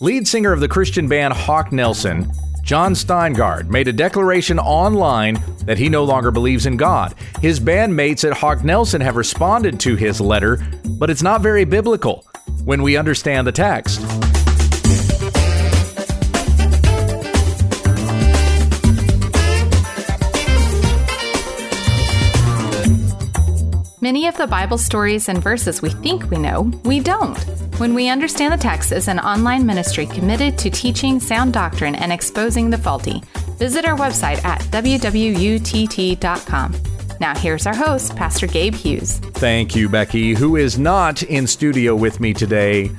Lead singer of the Christian band Hawk Nelson, Jon Steingard, made a declaration online that he no longer believes in God. His bandmates at Hawk Nelson have responded to his letter, but it's not very biblical when we understand the text. Many of the Bible stories and verses we think we know, we don't. When We Understand the Text is an online ministry committed to teaching sound doctrine and exposing the faulty. Visit our website at wwutt.com. Now, here's our host, Pastor Gabe Hughes. Thank you, Becky, who is not in studio with me today.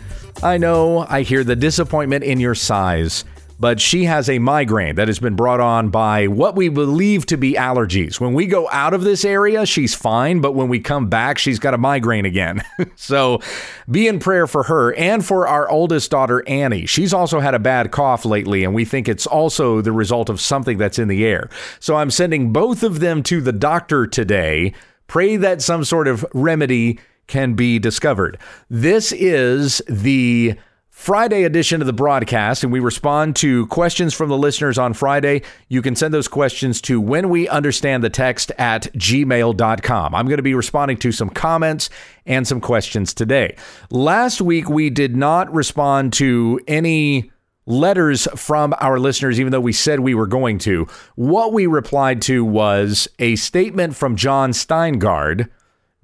I know I hear the disappointment in your sighs but she has a migraine that has been brought on by what we believe to be allergies. When we go out of this area, she's fine, but when we come back, she's got a migraine again. so be in prayer for her and for our oldest daughter, Annie. She's also had a bad cough lately, and we think it's also the result of something that's in the air. So I'm sending both of them to the doctor today. Pray that some sort of remedy can be discovered. This is the Friday edition of the broadcast, and we respond to questions from the listeners on Friday. You can send those questions to when we understand the text at gmail.com. I'm going to be responding to some comments and some questions today. Last week, we did not respond to any letters from our listeners, even though we said we were going to. What we replied to was a statement from Jon Steingard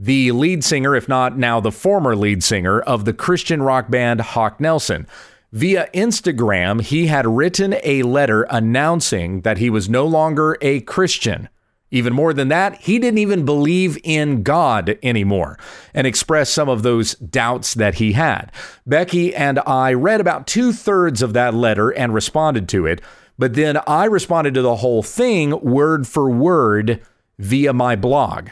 the lead singer, if not now the former lead singer, of the Christian rock band Hawk Nelson. Via Instagram, he had written a letter announcing that he was no longer a Christian. Even more than that, he didn't even believe in God anymore and expressed some of those doubts that he had. Becky and I read about two thirds of that letter and responded to it, but then I responded to the whole thing word for word via my blog.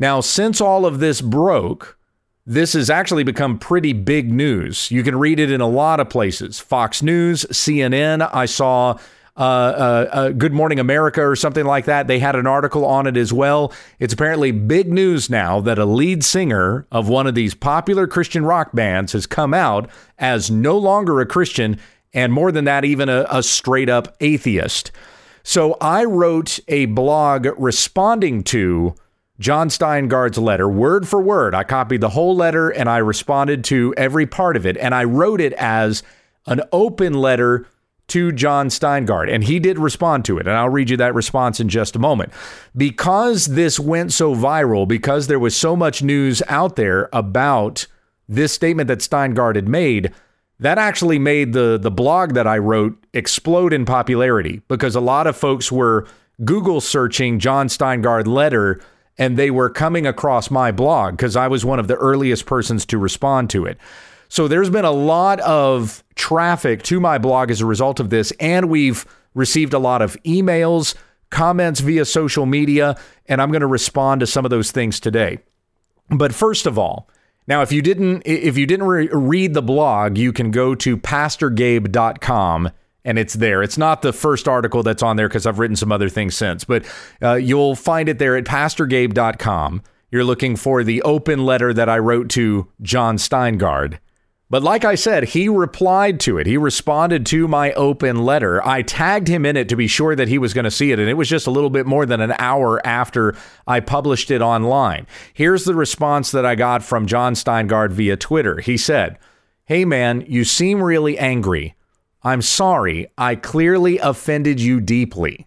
Now, since all of this broke, this has actually become pretty big news. You can read it in a lot of places Fox News, CNN. I saw uh, uh, uh, Good Morning America or something like that. They had an article on it as well. It's apparently big news now that a lead singer of one of these popular Christian rock bands has come out as no longer a Christian, and more than that, even a, a straight up atheist. So I wrote a blog responding to Jon Steingard's letter, word for word. I copied the whole letter and I responded to every part of it. And I wrote it as an open letter to Jon Steingard. And he did respond to it. And I'll read you that response in just a moment. Because this went so viral, because there was so much news out there about this statement that Steingard had made, that actually made the, the blog that I wrote explode in popularity because a lot of folks were Google searching Jon Steingard letter and they were coming across my blog because I was one of the earliest persons to respond to it. So there's been a lot of traffic to my blog as a result of this, and we've received a lot of emails, comments via social media, and I'm going to respond to some of those things today. But first of all, now if you didn't if you didn't re- read the blog, you can go to pastorgabe.com and it's there. It's not the first article that's on there because I've written some other things since, but uh, you'll find it there at pastorgabe.com. You're looking for the open letter that I wrote to Jon Steingard. But like I said, he replied to it. He responded to my open letter. I tagged him in it to be sure that he was going to see it, and it was just a little bit more than an hour after I published it online. Here's the response that I got from Jon Steingard via Twitter. He said, Hey man, you seem really angry. I'm sorry, I clearly offended you deeply.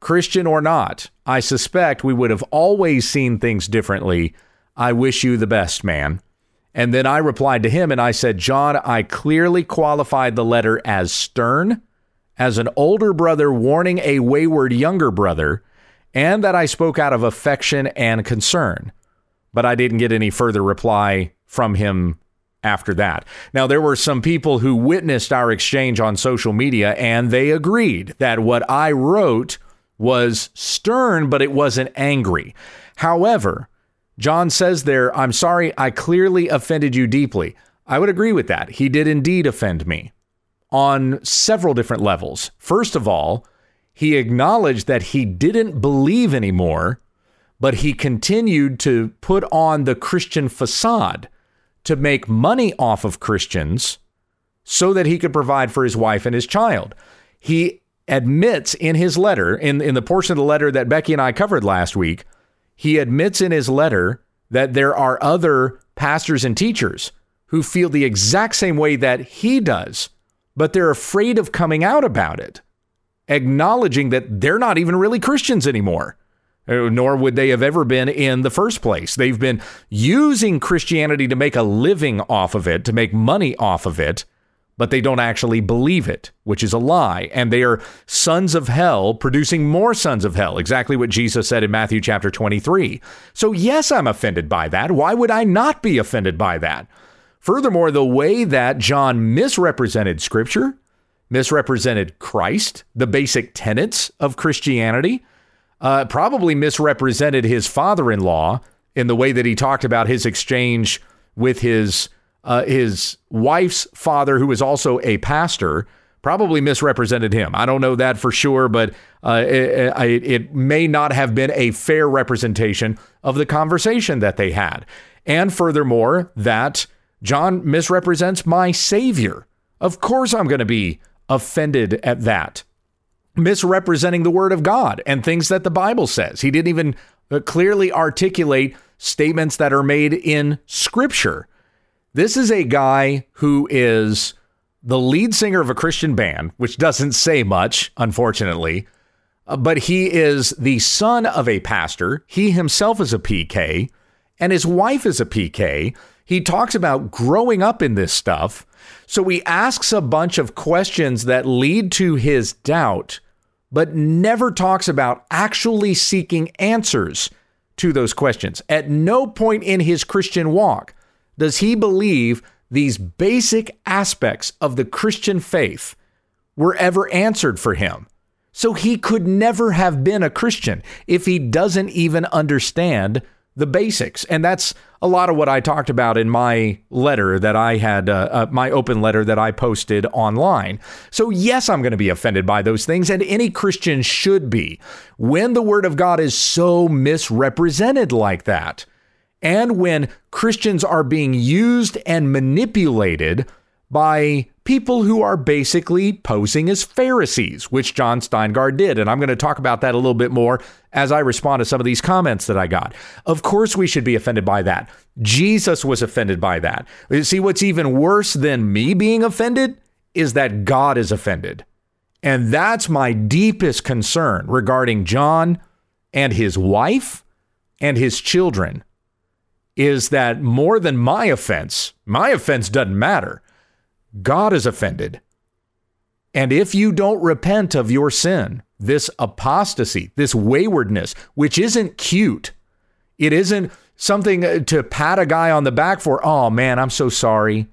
Christian or not, I suspect we would have always seen things differently. I wish you the best, man. And then I replied to him and I said, John, I clearly qualified the letter as stern, as an older brother warning a wayward younger brother, and that I spoke out of affection and concern. But I didn't get any further reply from him after that. Now, there were some people who witnessed our exchange on social media and they agreed that what I wrote was stern, but it wasn't angry. However, John says there, I'm sorry, I clearly offended you deeply. I would agree with that. He did indeed offend me on several different levels. First of all, he acknowledged that he didn't believe anymore, but he continued to put on the Christian facade to make money off of Christians so that he could provide for his wife and his child. He admits in his letter, in, in the portion of the letter that Becky and I covered last week, he admits in his letter that there are other pastors and teachers who feel the exact same way that he does, but they're afraid of coming out about it, acknowledging that they're not even really Christians anymore. Uh, nor would they have ever been in the first place. They've been using Christianity to make a living off of it, to make money off of it, but they don't actually believe it, which is a lie. And they are sons of hell producing more sons of hell, exactly what Jesus said in Matthew chapter 23. So, yes, I'm offended by that. Why would I not be offended by that? Furthermore, the way that John misrepresented Scripture, misrepresented Christ, the basic tenets of Christianity, uh, probably misrepresented his father in law in the way that he talked about his exchange with his uh, his wife's father, who was also a pastor, probably misrepresented him. I don't know that for sure, but uh, it, it, may not have been a fair representation of the conversation that they had. And furthermore, that John misrepresents my Savior. Of course, I'm going to be offended at that misrepresenting the word of God and things that the Bible says. He didn't even uh, clearly articulate statements that are made in scripture. This is a guy who is the lead singer of a Christian band, which doesn't say much, unfortunately, uh, but he is the son of a pastor. He himself is a PK, and his wife is a PK. He talks about growing up in this stuff. So he asks a bunch of questions that lead to his doubt but never talks about actually seeking answers to those questions. At no point in his Christian walk does he believe these basic aspects of the Christian faith were ever answered for him. So he could never have been a Christian if he doesn't even understand the basics. And that's a lot of what I talked about in my letter that I had, uh, uh, my open letter that I posted online. So, yes, I'm going to be offended by those things, and any Christian should be when the Word of God is so misrepresented like that. And when Christians are being used and manipulated by people who are basically posing as Pharisees, which Jon Steingard did. And I'm going to talk about that a little bit more as I respond to some of these comments that I got. Of course, we should be offended by that. Jesus was offended by that. You see, what's even worse than me being offended is that God is offended. And that's my deepest concern regarding John and his wife and his children is that more than my offense, my offense doesn't matter. God is offended. And if you don't repent of your sin, this apostasy, this waywardness, which isn't cute, it isn't something to pat a guy on the back for. Oh man, I'm so sorry.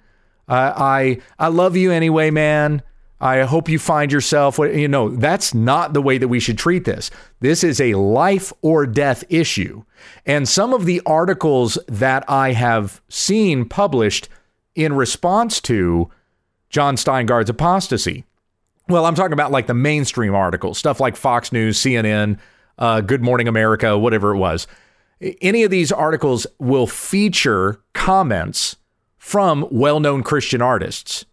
Uh, I I love you anyway, man. I hope you find yourself. You know, that's not the way that we should treat this. This is a life or death issue. And some of the articles that I have seen published in response to Jon Steingard's apostasy. Well, I'm talking about like the mainstream articles, stuff like Fox News, CNN, uh, Good Morning America, whatever it was. Any of these articles will feature comments from well known Christian artists.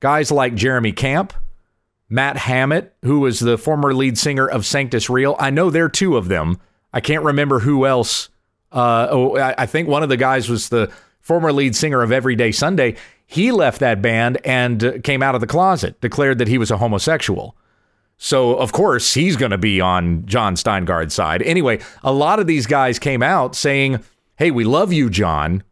Guys like Jeremy Camp, Matt Hammitt, who was the former lead singer of Sanctus Real. I know there are two of them. I can't remember who else. Uh, oh, I think one of the guys was the former lead singer of Everyday Sunday. He left that band and came out of the closet, declared that he was a homosexual. So, of course, he's going to be on Jon Steingard's side. Anyway, a lot of these guys came out saying, Hey, we love you, John.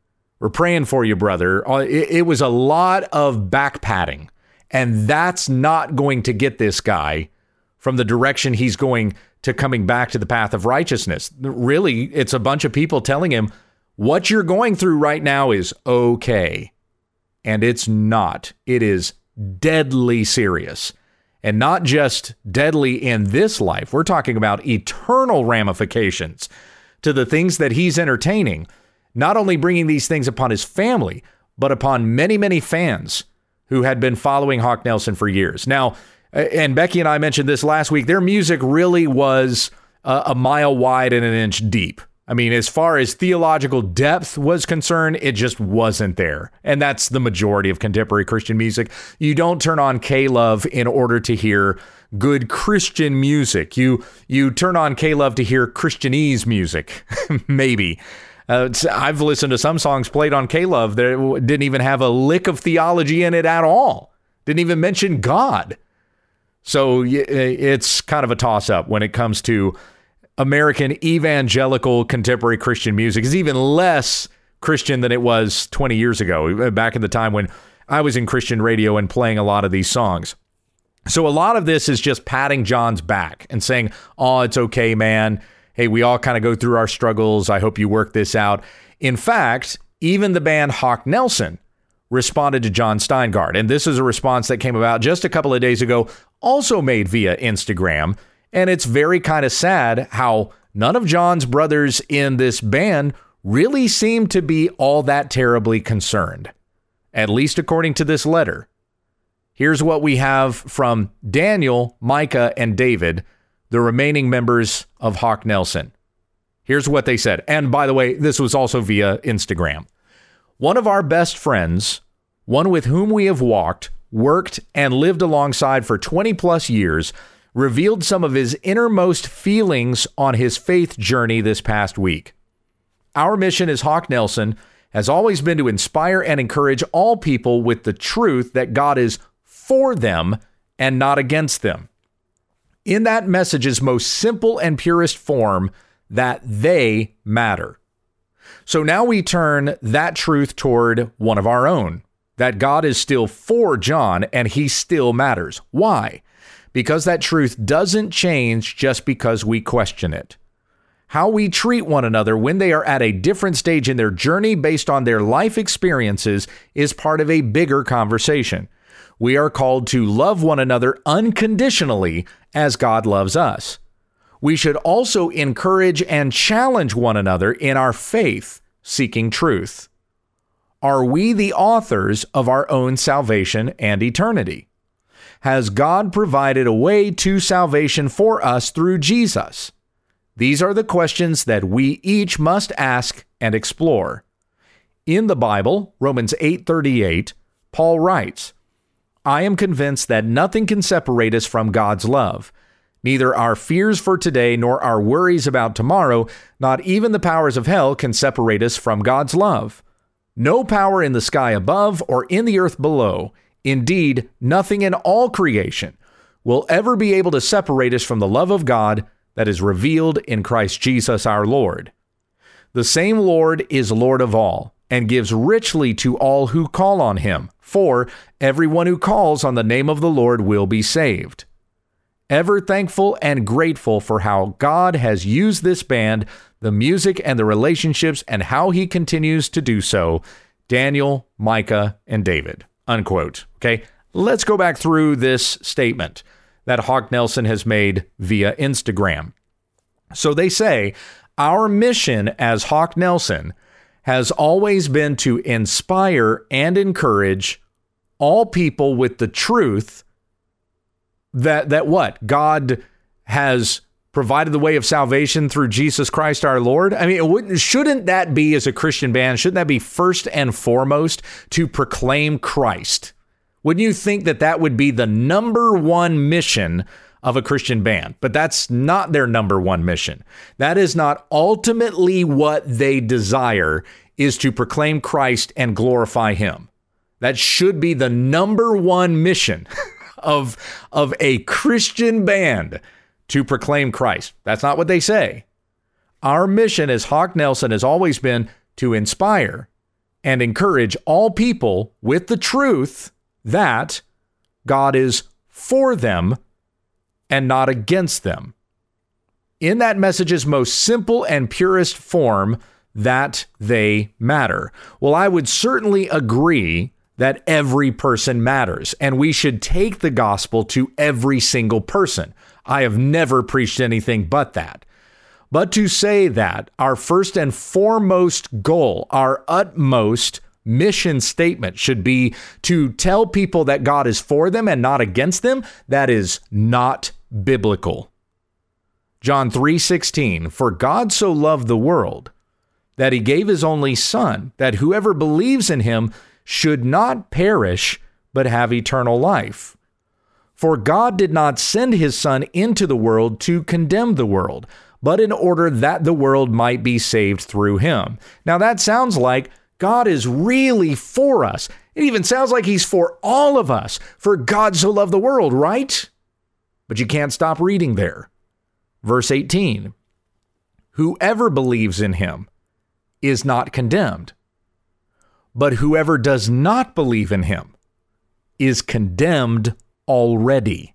We're praying for you, brother. Uh, it, was a lot of back patting. And that's not going to get this guy from the direction he's going to coming back to the path of righteousness. Really, it's a bunch of people telling him, What you're going through right now is okay and it's not. It is deadly serious. And not just deadly in this life, we're talking about eternal ramifications to the things that he's entertaining, not only bringing these things upon his family, but upon many, many fans who had been following Hawk Nelson for years. Now, and Becky and I mentioned this last week, their music really was uh, a mile wide and an inch deep. I mean, as far as theological depth was concerned, it just wasn't there. And that's the majority of contemporary Christian music. You don't turn on K Love in order to hear good Christian music. You you turn on K Love to hear Christianese music, maybe. Uh, I've listened to some songs played on K Love that didn't even have a lick of theology in it at all. Didn't even mention God. So it's kind of a toss up when it comes to American evangelical contemporary Christian music is even less Christian than it was 20 years ago, uh, back in the time when I was in Christian radio and playing a lot of these songs. So a lot of this is just patting John's back and saying, "Oh, it's okay, man. Hey, we all kind of go through our struggles. I hope you work this out." In fact, even the band Hawk Nelson responded to Jon Steingard, and this is a response that came about just a couple of days ago, also made via Instagram. And it's very kind of sad how none of John's brothers in this band really seem to be all that terribly concerned, at least according to this letter. Here's what we have from Daniel, Micah, and David, the remaining members of Hawk Nelson. Here's what they said. And by the way, this was also via Instagram. One of our best friends, one with whom we have walked, worked, and lived alongside for 20 plus years, revealed some of his innermost feelings on his faith journey this past week. Our mission as Hawk Nelson has always been to inspire and encourage all people with the truth that God is for them and not against them. In that message's most simple and purest form, that they matter. So now we turn that truth toward one of our own that God is still for John and he still matters. Why? Because that truth doesn't change just because we question it. How we treat one another when they are at a different stage in their journey based on their life experiences is part of a bigger conversation. We are called to love one another unconditionally as God loves us. We should also encourage and challenge one another in our faith, seeking truth. Are we the authors of our own salvation and eternity? Has God provided a way to salvation for us through Jesus? These are the questions that we each must ask and explore. In the Bible, Romans 8:38, Paul writes, I am convinced that nothing can separate us from God's love. Neither our fears for today nor our worries about tomorrow, not even the powers of hell, can separate us from God's love. No power in the sky above or in the earth below Indeed, nothing in all creation will ever be able to separate us from the love of God that is revealed in Christ Jesus our Lord. The same Lord is Lord of all and gives richly to all who call on him, for everyone who calls on the name of the Lord will be saved. Ever thankful and grateful for how God has used this band, the music and the relationships, and how he continues to do so, Daniel, Micah, and David unquote. Okay. Let's go back through this statement that Hawk Nelson has made via Instagram. So they say, Our mission as Hawk Nelson has always been to inspire and encourage all people with the truth that that what God has provided the way of salvation through Jesus Christ our Lord? I mean, shouldn't that be, as a Christian band, shouldn't that be first and foremost to proclaim Christ? Wouldn't you think that that would be the number one mission of a Christian band? But that's not their number one mission. That is not ultimately what they desire is to proclaim Christ and glorify him. That should be the number one mission of, of a Christian band to proclaim Christ. That's not what they say. Our mission as Hawk Nelson has always been to inspire and encourage all people with the truth that God is for them and not against them. In that message's most simple and purest form, that they matter. Well, I would certainly agree that every person matters, and we should take the gospel to every single person. I have never preached anything but that. But to say that our first and foremost goal, our utmost mission statement should be to tell people that God is for them and not against them, that is not biblical. John 3:16 For God so loved the world that he gave his only son that whoever believes in him should not perish but have eternal life. For God did not send his son into the world to condemn the world, but in order that the world might be saved through him. Now that sounds like God is really for us. It even sounds like he's for all of us. For God so loved the world, right? But you can't stop reading there. Verse 18 Whoever believes in him is not condemned, but whoever does not believe in him is condemned already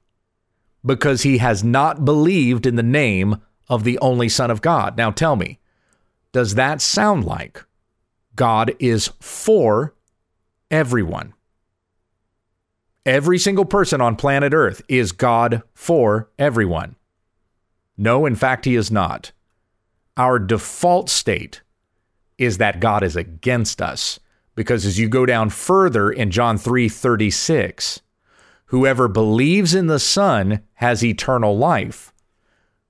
because he has not believed in the name of the only Son of God. Now tell me, does that sound like God is for everyone? Every single person on planet Earth is God for everyone. No, in fact, he is not. Our default state is that God is against us. Because as you go down further in John 3 36, whoever believes in the Son has eternal life.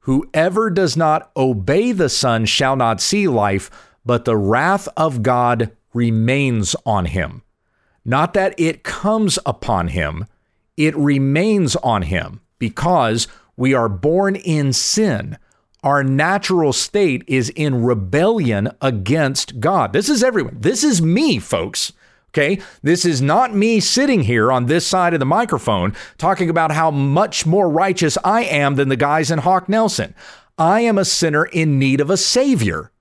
Whoever does not obey the Son shall not see life, but the wrath of God remains on him. Not that it comes upon him, it remains on him because we are born in sin. Our natural state is in rebellion against God. This is everyone. This is me, folks. Okay. This is not me sitting here on this side of the microphone talking about how much more righteous I am than the guys in Hawk Nelson. I am a sinner in need of a savior.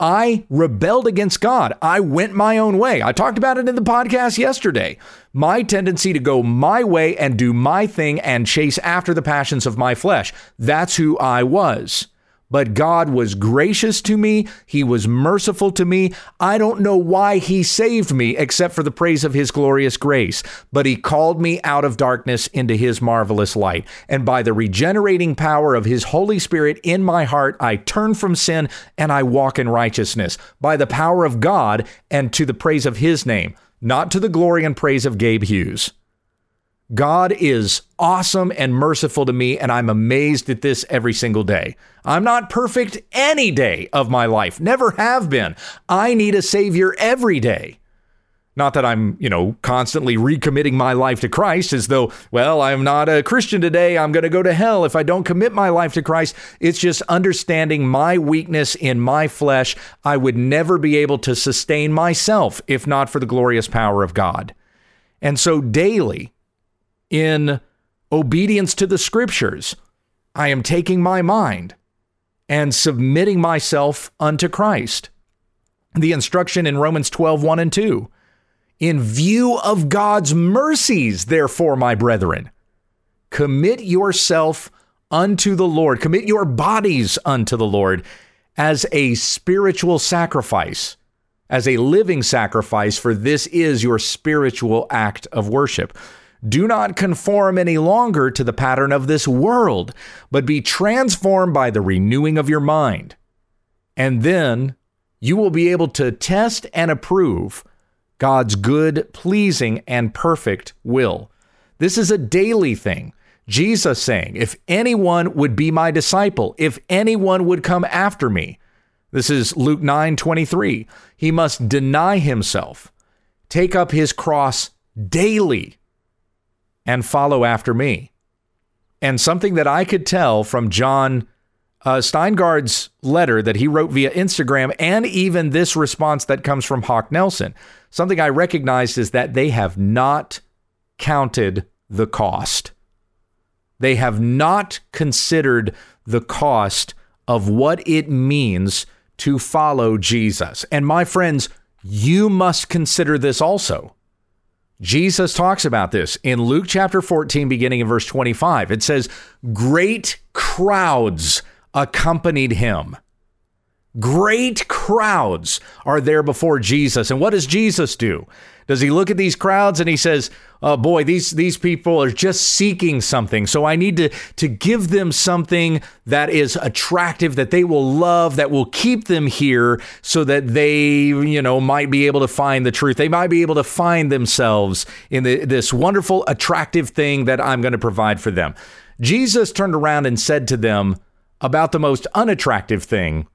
I rebelled against God. I went my own way. I talked about it in the podcast yesterday. My tendency to go my way and do my thing and chase after the passions of my flesh. That's who I was. But God was gracious to me. He was merciful to me. I don't know why He saved me except for the praise of His glorious grace. But He called me out of darkness into His marvelous light. And by the regenerating power of His Holy Spirit in my heart, I turn from sin and I walk in righteousness. By the power of God and to the praise of His name, not to the glory and praise of Gabe Hughes. God is awesome and merciful to me, and I'm amazed at this every single day. I'm not perfect any day of my life, never have been. I need a Savior every day. Not that I'm, you know, constantly recommitting my life to Christ as though, well, I'm not a Christian today. I'm going to go to hell if I don't commit my life to Christ. It's just understanding my weakness in my flesh. I would never be able to sustain myself if not for the glorious power of God. And so daily, in obedience to the scriptures, I am taking my mind and submitting myself unto Christ. The instruction in Romans 12, 1 and 2. In view of God's mercies, therefore, my brethren, commit yourself unto the Lord, commit your bodies unto the Lord as a spiritual sacrifice, as a living sacrifice, for this is your spiritual act of worship. Do not conform any longer to the pattern of this world, but be transformed by the renewing of your mind. And then you will be able to test and approve God's good, pleasing, and perfect will. This is a daily thing. Jesus saying, If anyone would be my disciple, if anyone would come after me, this is Luke 9 23, he must deny himself, take up his cross daily and follow after me. And something that I could tell from John uh, Steingard's letter that he wrote via Instagram, and even this response that comes from Hawk Nelson, something I recognized is that they have not counted the cost. They have not considered the cost of what it means to follow Jesus. And my friends, you must consider this also. Jesus talks about this in Luke chapter 14, beginning in verse 25. It says, Great crowds accompanied him. Great crowds are there before Jesus. And what does Jesus do? Does he look at these crowds and he says, "Oh boy, these these people are just seeking something. So I need to to give them something that is attractive that they will love, that will keep them here so that they, you know, might be able to find the truth. They might be able to find themselves in the, this wonderful attractive thing that I'm going to provide for them." Jesus turned around and said to them, about the most unattractive thing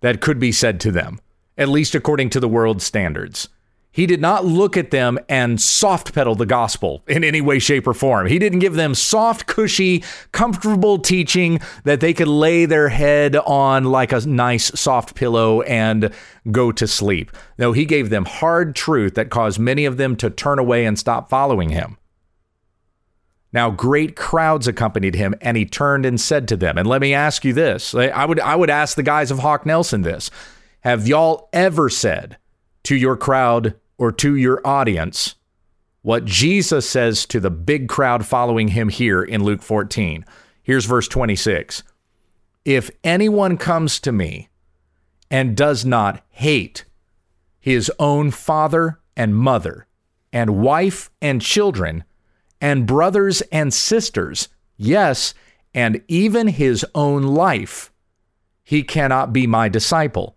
that could be said to them, at least according to the world's standards. He did not look at them and soft pedal the gospel in any way, shape, or form. He didn't give them soft, cushy, comfortable teaching that they could lay their head on like a nice, soft pillow and go to sleep. No, he gave them hard truth that caused many of them to turn away and stop following him. Now, great crowds accompanied him, and he turned and said to them, and let me ask you this. I would, I would ask the guys of Hawk Nelson this. Have y'all ever said to your crowd, or to your audience what Jesus says to the big crowd following him here in Luke 14. Here's verse 26 If anyone comes to me and does not hate his own father and mother, and wife and children, and brothers and sisters, yes, and even his own life, he cannot be my disciple.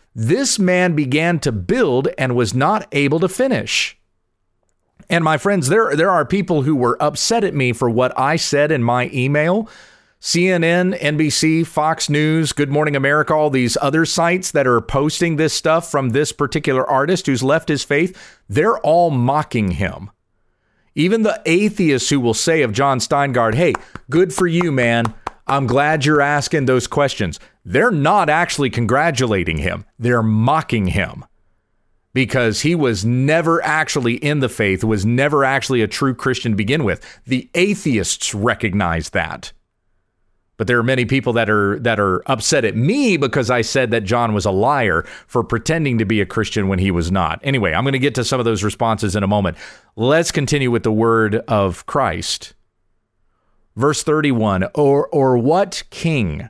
this man began to build and was not able to finish. And my friends, there, there are people who were upset at me for what I said in my email. CNN, NBC, Fox News, Good Morning America, all these other sites that are posting this stuff from this particular artist who's left his faith, they're all mocking him. Even the atheists who will say of Jon Steingard, hey, good for you, man. I'm glad you're asking those questions. They're not actually congratulating him, they're mocking him because he was never actually in the faith, was never actually a true Christian to begin with. The atheists recognize that. But there are many people that are that are upset at me because I said that John was a liar for pretending to be a Christian when he was not. Anyway, I'm going to get to some of those responses in a moment. Let's continue with the word of Christ. Verse 31 Or, or what king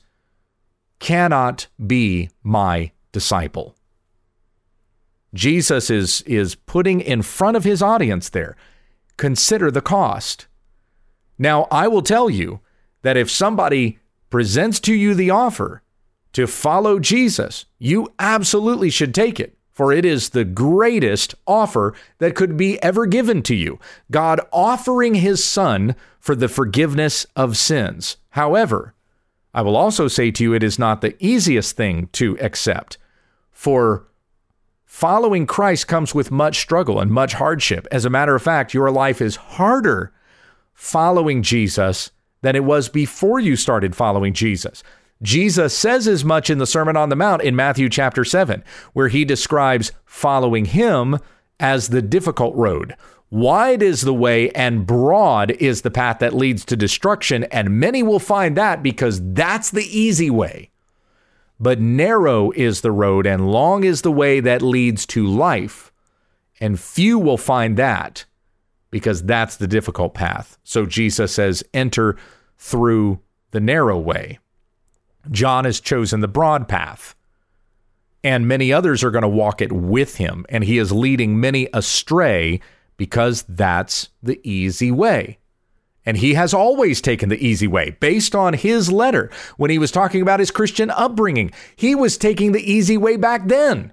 cannot be my disciple. Jesus is, is putting in front of his audience there. Consider the cost. Now, I will tell you that if somebody presents to you the offer to follow Jesus, you absolutely should take it, for it is the greatest offer that could be ever given to you. God offering his son for the forgiveness of sins. However, I will also say to you, it is not the easiest thing to accept. For following Christ comes with much struggle and much hardship. As a matter of fact, your life is harder following Jesus than it was before you started following Jesus. Jesus says as much in the Sermon on the Mount in Matthew chapter 7, where he describes following him as the difficult road, Wide is the way and broad is the path that leads to destruction, and many will find that because that's the easy way. But narrow is the road and long is the way that leads to life, and few will find that because that's the difficult path. So Jesus says, enter through the narrow way. John has chosen the broad path and many others are going to walk it with him, and he is leading many astray because that's the easy way. And he has always taken the easy way based on his letter. When he was talking about his Christian upbringing, he was taking the easy way back then,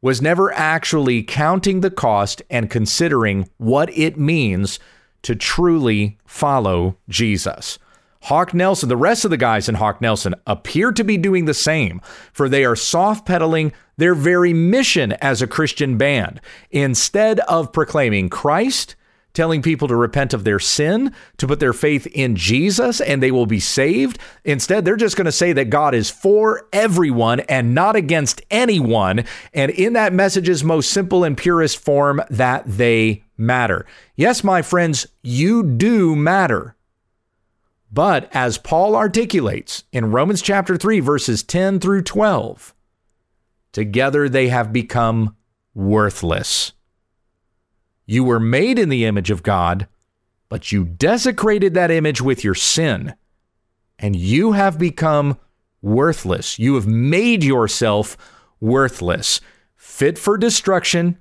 was never actually counting the cost and considering what it means to truly follow Jesus. Hawk Nelson, the rest of the guys in Hawk Nelson appear to be doing the same, for they are soft pedaling their very mission as a Christian band. Instead of proclaiming Christ, telling people to repent of their sin, to put their faith in Jesus, and they will be saved. Instead, they're just going to say that God is for everyone and not against anyone. And in that message's most simple and purest form, that they matter. Yes, my friends, you do matter. But as Paul articulates in Romans chapter 3, verses 10 through 12, together they have become worthless. You were made in the image of God, but you desecrated that image with your sin, and you have become worthless. You have made yourself worthless, fit for destruction,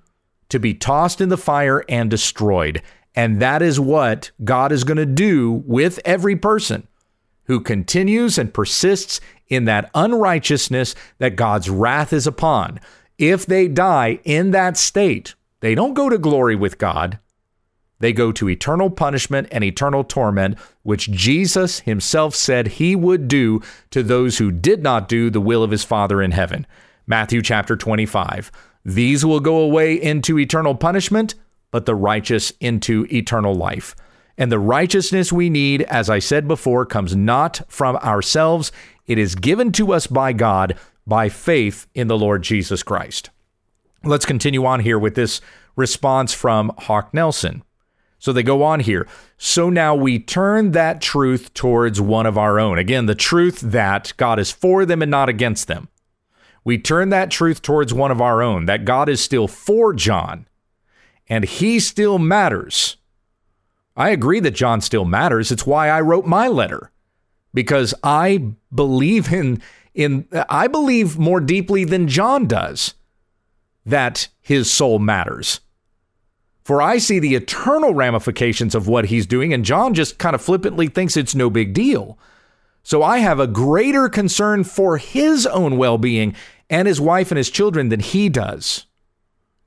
to be tossed in the fire and destroyed. And that is what God is going to do with every person who continues and persists in that unrighteousness that God's wrath is upon. If they die in that state, they don't go to glory with God. They go to eternal punishment and eternal torment, which Jesus himself said he would do to those who did not do the will of his Father in heaven. Matthew chapter 25. These will go away into eternal punishment, but the righteous into eternal life. And the righteousness we need, as I said before, comes not from ourselves. It is given to us by God by faith in the Lord Jesus Christ. Let's continue on here with this response from Hawk Nelson. So they go on here. So now we turn that truth towards one of our own. Again, the truth that God is for them and not against them. We turn that truth towards one of our own, that God is still for John and he still matters. I agree that John still matters. It's why I wrote my letter because I believe in in I believe more deeply than John does that his soul matters. For I see the eternal ramifications of what he's doing, and John just kind of flippantly thinks it's no big deal. So I have a greater concern for his own well being and his wife and his children than he does.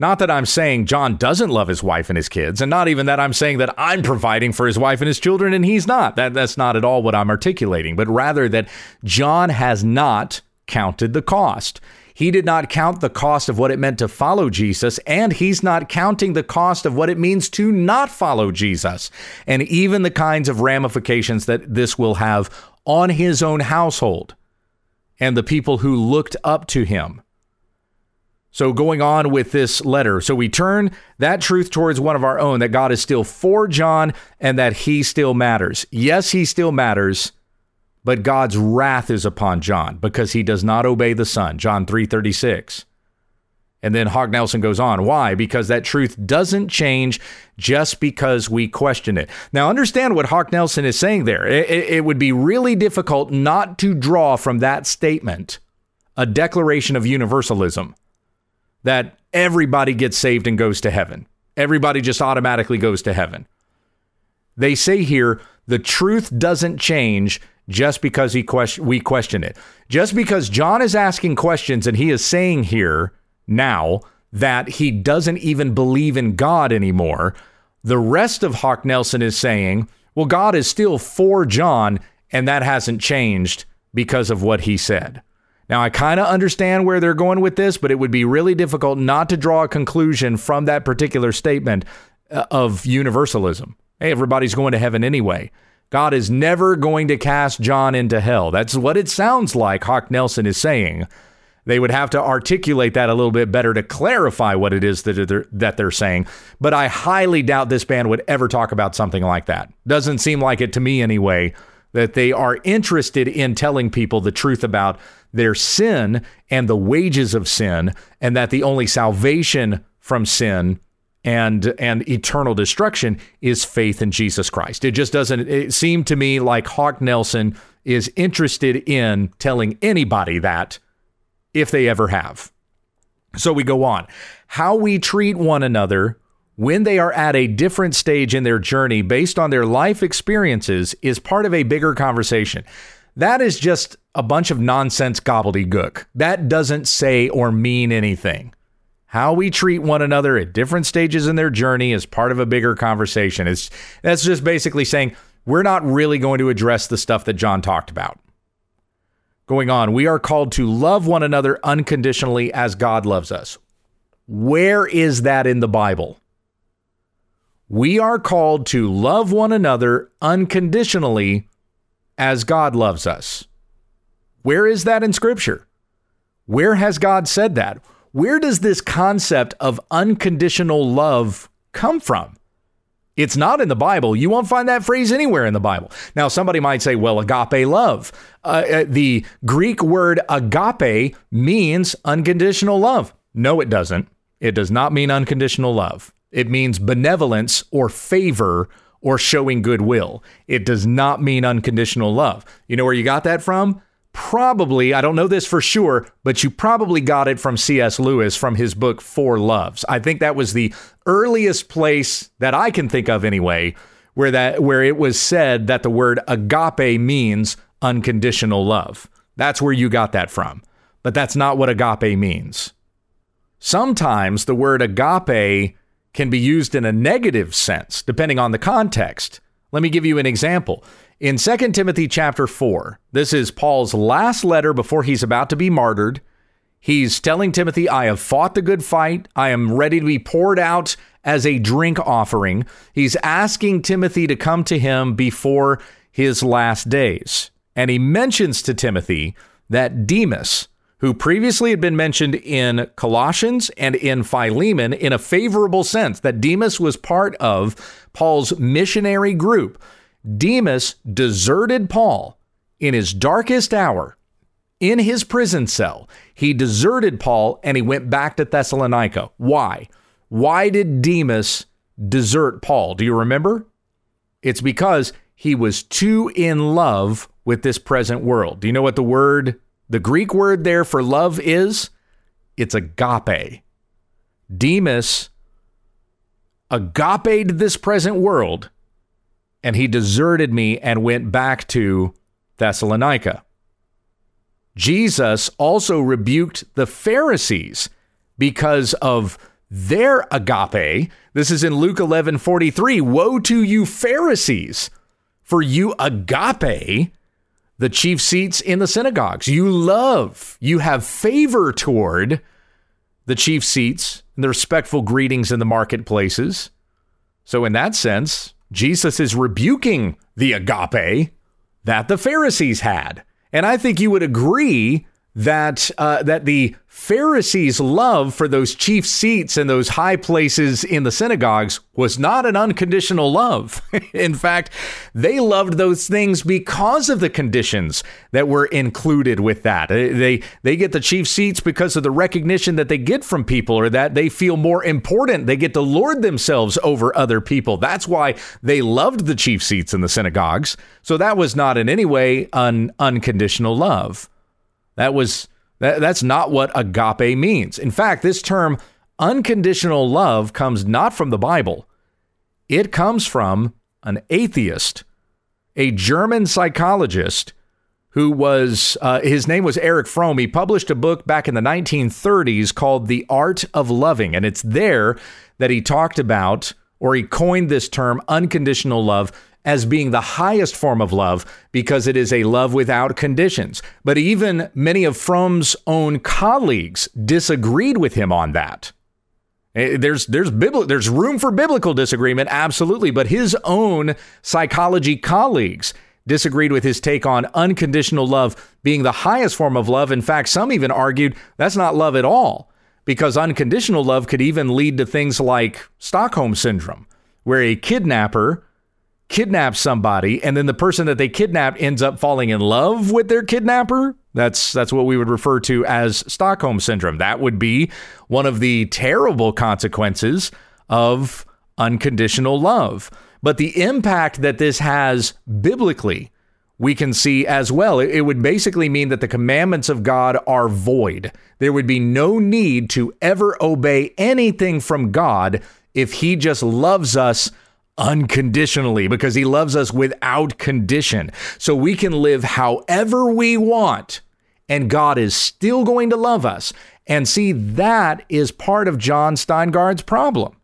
Not that I'm saying John doesn't love his wife and his kids, and not even that I'm saying that I'm providing for his wife and his children and he's not. That, that's not at all what I'm articulating, but rather that John has not counted the cost. He did not count the cost of what it meant to follow Jesus, and he's not counting the cost of what it means to not follow Jesus, and even the kinds of ramifications that this will have on his own household and the people who looked up to him. So, going on with this letter, so we turn that truth towards one of our own that God is still for John and that he still matters. Yes, he still matters but God's wrath is upon John because he does not obey the Son. John 3:36. And then Hawk Nelson goes on. Why? Because that truth doesn't change just because we question it. Now, understand what Hawk Nelson is saying there. It, it, would be really difficult not to draw from that statement a declaration of universalism that everybody gets saved and goes to heaven. Everybody just automatically goes to heaven. They say here the truth doesn't change just because he question, we question it. Just because John is asking questions and he is saying here now that he doesn't even believe in God anymore, the rest of Hawk Nelson is saying, well, God is still for John, and that hasn't changed because of what he said. Now, I kind of understand where they're going with this, but it would be really difficult not to draw a conclusion from that particular statement uh, of universalism. Hey, everybody's going to heaven anyway. God is never going to cast John into hell. That's what it sounds like Hawk Nelson is saying. They would have to articulate that a little bit better to clarify what it is that they're, that they're saying. But I highly doubt this band would ever talk about something like that. Doesn't seem like it to me anyway, that they are interested in telling people the truth about their sin and the wages of sin, and that the only salvation from sin and and eternal destruction is faith in Jesus Christ. It just doesn't it seem to me like Hawk Nelson is interested in telling anybody that if they ever have. So we go on. How we treat one another when they are at a different stage in their journey based on their life experiences is part of a bigger conversation. That is just a bunch of nonsense gobbledygook. That doesn't say or mean anything how we treat one another at different stages in their journey is part of a bigger conversation. It's that's just basically saying we're not really going to address the stuff that John talked about. Going on, we are called to love one another unconditionally as God loves us. Where is that in the Bible? We are called to love one another unconditionally as God loves us. Where is that in Scripture? Where has God said that? Where does this concept of unconditional love come from? It's not in the Bible. You won't find that phrase anywhere in the Bible. Now, somebody might say, well, agape love. Uh, uh the Greek word agape means unconditional love. No, it doesn't. It does not mean unconditional love. It means benevolence or favor or showing goodwill. It does not mean unconditional love. You know where you got that from? Probably, I don't know this for sure, but you probably got it from C.S. Lewis from his book Four Loves. I think that was the earliest place that I can think of anyway where that where it was said that the word agape means unconditional love. That's where you got that from. But that's not what agape means. Sometimes the word agape can be used in a negative sense depending on the context. Let me give you an example. In 2 Timothy chapter 4, this is Paul's last letter before he's about to be martyred. He's telling Timothy, I have fought the good fight. I am ready to be poured out as a drink offering. He's asking Timothy to come to him before his last days. And he mentions to Timothy that Demas, who previously had been mentioned in Colossians and in Philemon in a favorable sense, that Demas was part of Paul's missionary group Demas deserted Paul in his darkest hour in his prison cell. He deserted Paul and he went back to Thessalonica. Why? Why did Demas desert Paul? Do you remember? It's because he was too in love with this present world. Do you know what the word, the Greek word there for love is? It's agape. Demas agape this present world and he deserted me and went back to Thessalonica. Jesus also rebuked the Pharisees because of their agape. This is in Luke 11 43. Woe to you, Pharisees, for you agape the chief seats in the synagogues. You love, you have favor toward the chief seats and the respectful greetings in the marketplaces. So, in that sense, Jesus is rebuking the agape that the Pharisees had. And I think you would agree that uh, that the Pharisees' love for those chief seats and those high places in the synagogues was not an unconditional love. in fact, they loved those things because of the conditions that were included with that. They they get the chief seats because of the recognition that they get from people or that they feel more important. They get to lord themselves over other people. That's why they loved the chief seats in the synagogues. So that was not in any way an unconditional love. That was that, that's not what agape means. In fact, this term unconditional love comes not from the Bible. It comes from an atheist, a German psychologist who was uh, his name was Erich Fromm. He published a book back in the 1930s called The Art of Loving, and it's there that he talked about or he coined this term unconditional love as being the highest form of love because it is a love without conditions. But even many of Fromm's own colleagues disagreed with him on that. Eh, there's there's bibli- there's room for biblical disagreement, absolutely, but his own psychology colleagues disagreed with his take on unconditional love being the highest form of love. In fact, some even argued that's not love at all, because unconditional love could even lead to things like Stockholm syndrome, where a kidnapper kidnap somebody and then the person that they kidnapped ends up falling in love with their kidnapper? That's that's what we would refer to as Stockholm syndrome. That would be one of the terrible consequences of unconditional love. But the impact that this has biblically we can see as well. It would basically mean that the commandments of God are void. There would be no need to ever obey anything from God if he just loves us unconditionally because he loves us without condition. So we can live however we want and God is still going to love us. And see, that is part of Jon Steingard's problem.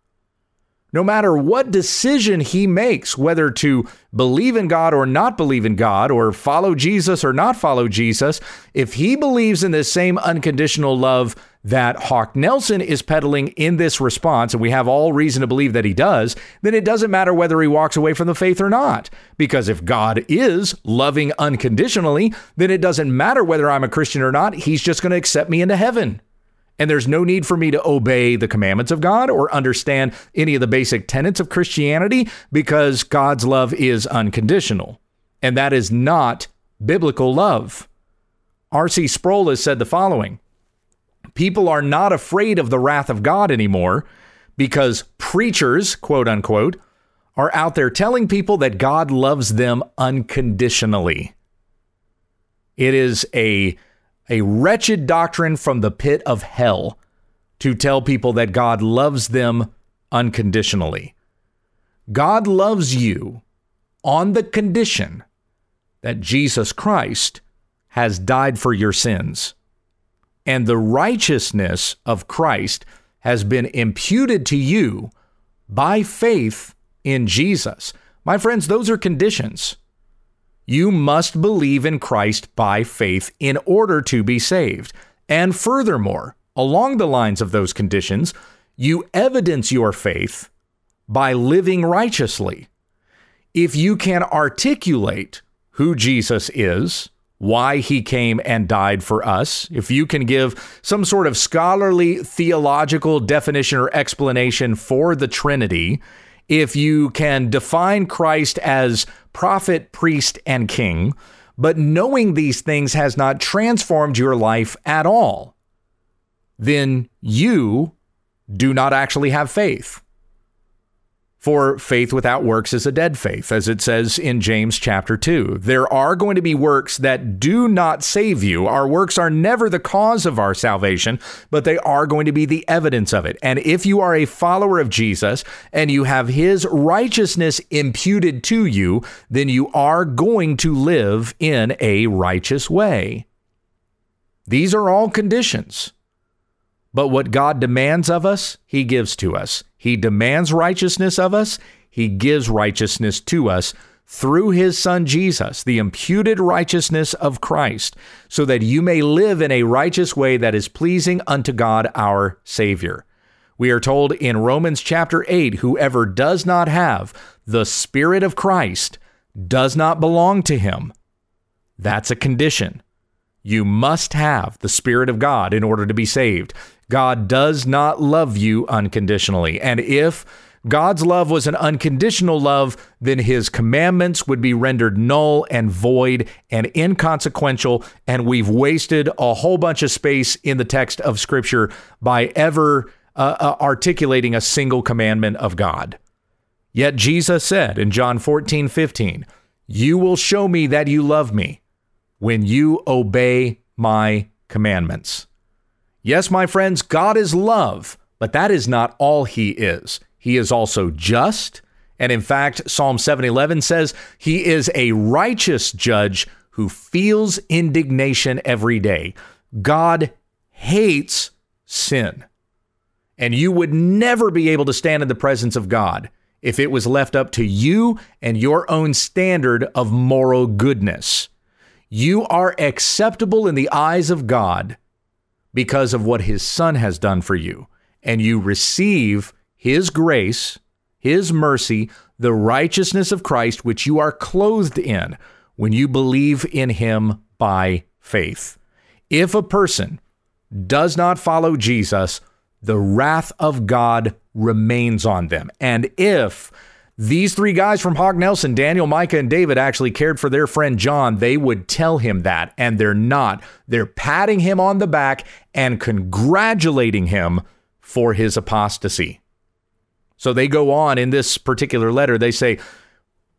no matter what decision he makes, whether to believe in God or not believe in God, or follow Jesus or not follow Jesus, if he believes in this same unconditional love that Hawk Nelson is peddling in this response, and we have all reason to believe that he does, then it doesn't matter whether he walks away from the faith or not. Because if God is loving unconditionally, then it doesn't matter whether I'm a Christian or not, he's just going to accept me into heaven. And there's no need for me to obey the commandments of God or understand any of the basic tenets of Christianity because God's love is unconditional. And that is not biblical love. R.C. Sproul has said the following People are not afraid of the wrath of God anymore because preachers, quote unquote, are out there telling people that God loves them unconditionally. It is a a wretched doctrine from the pit of hell to tell people that God loves them unconditionally. God loves you on the condition that Jesus Christ has died for your sins. And the righteousness of Christ has been imputed to you by faith in Jesus. My friends, those are conditions. You must believe in Christ by faith in order to be saved. And furthermore, along the lines of those conditions, you evidence your faith by living righteously. If you can articulate who Jesus is, why he came and died for us, if you can give some sort of scholarly theological definition or explanation for the Trinity, if you can define Christ as prophet, priest, and king, but knowing these things has not transformed your life at all, then you do not actually have faith. For faith without works is a dead faith, as it says in James chapter 2. There are going to be works that do not save you. Our works are never the cause of our salvation, but they are going to be the evidence of it. And if you are a follower of Jesus and you have his righteousness imputed to you, then you are going to live in a righteous way. These are all conditions. But what God demands of us, He gives to us. He demands righteousness of us, He gives righteousness to us through His Son Jesus, the imputed righteousness of Christ, so that you may live in a righteous way that is pleasing unto God our Savior. We are told in Romans chapter 8 whoever does not have the Spirit of Christ does not belong to Him. That's a condition. You must have the Spirit of God in order to be saved. God does not love you unconditionally. And if God's love was an unconditional love, then his commandments would be rendered null and void and inconsequential. And we've wasted a whole bunch of space in the text of Scripture by ever uh, uh, articulating a single commandment of God. Yet Jesus said in John 14, 15, You will show me that you love me when you obey my commandments. Yes, my friends, God is love, but that is not all he is. He is also just, and in fact, Psalm 7:11 says he is a righteous judge who feels indignation every day. God hates sin. And you would never be able to stand in the presence of God if it was left up to you and your own standard of moral goodness. You are acceptable in the eyes of God because of what his son has done for you. And you receive his grace, his mercy, the righteousness of Christ, which you are clothed in when you believe in him by faith. If a person does not follow Jesus, the wrath of God remains on them. And if these three guys from Hawk Nelson, Daniel, Micah, and David, actually cared for their friend Jon. They would tell him that, and they're not. They're patting him on the back and congratulating him for his apostasy. So they go on in this particular letter. They say,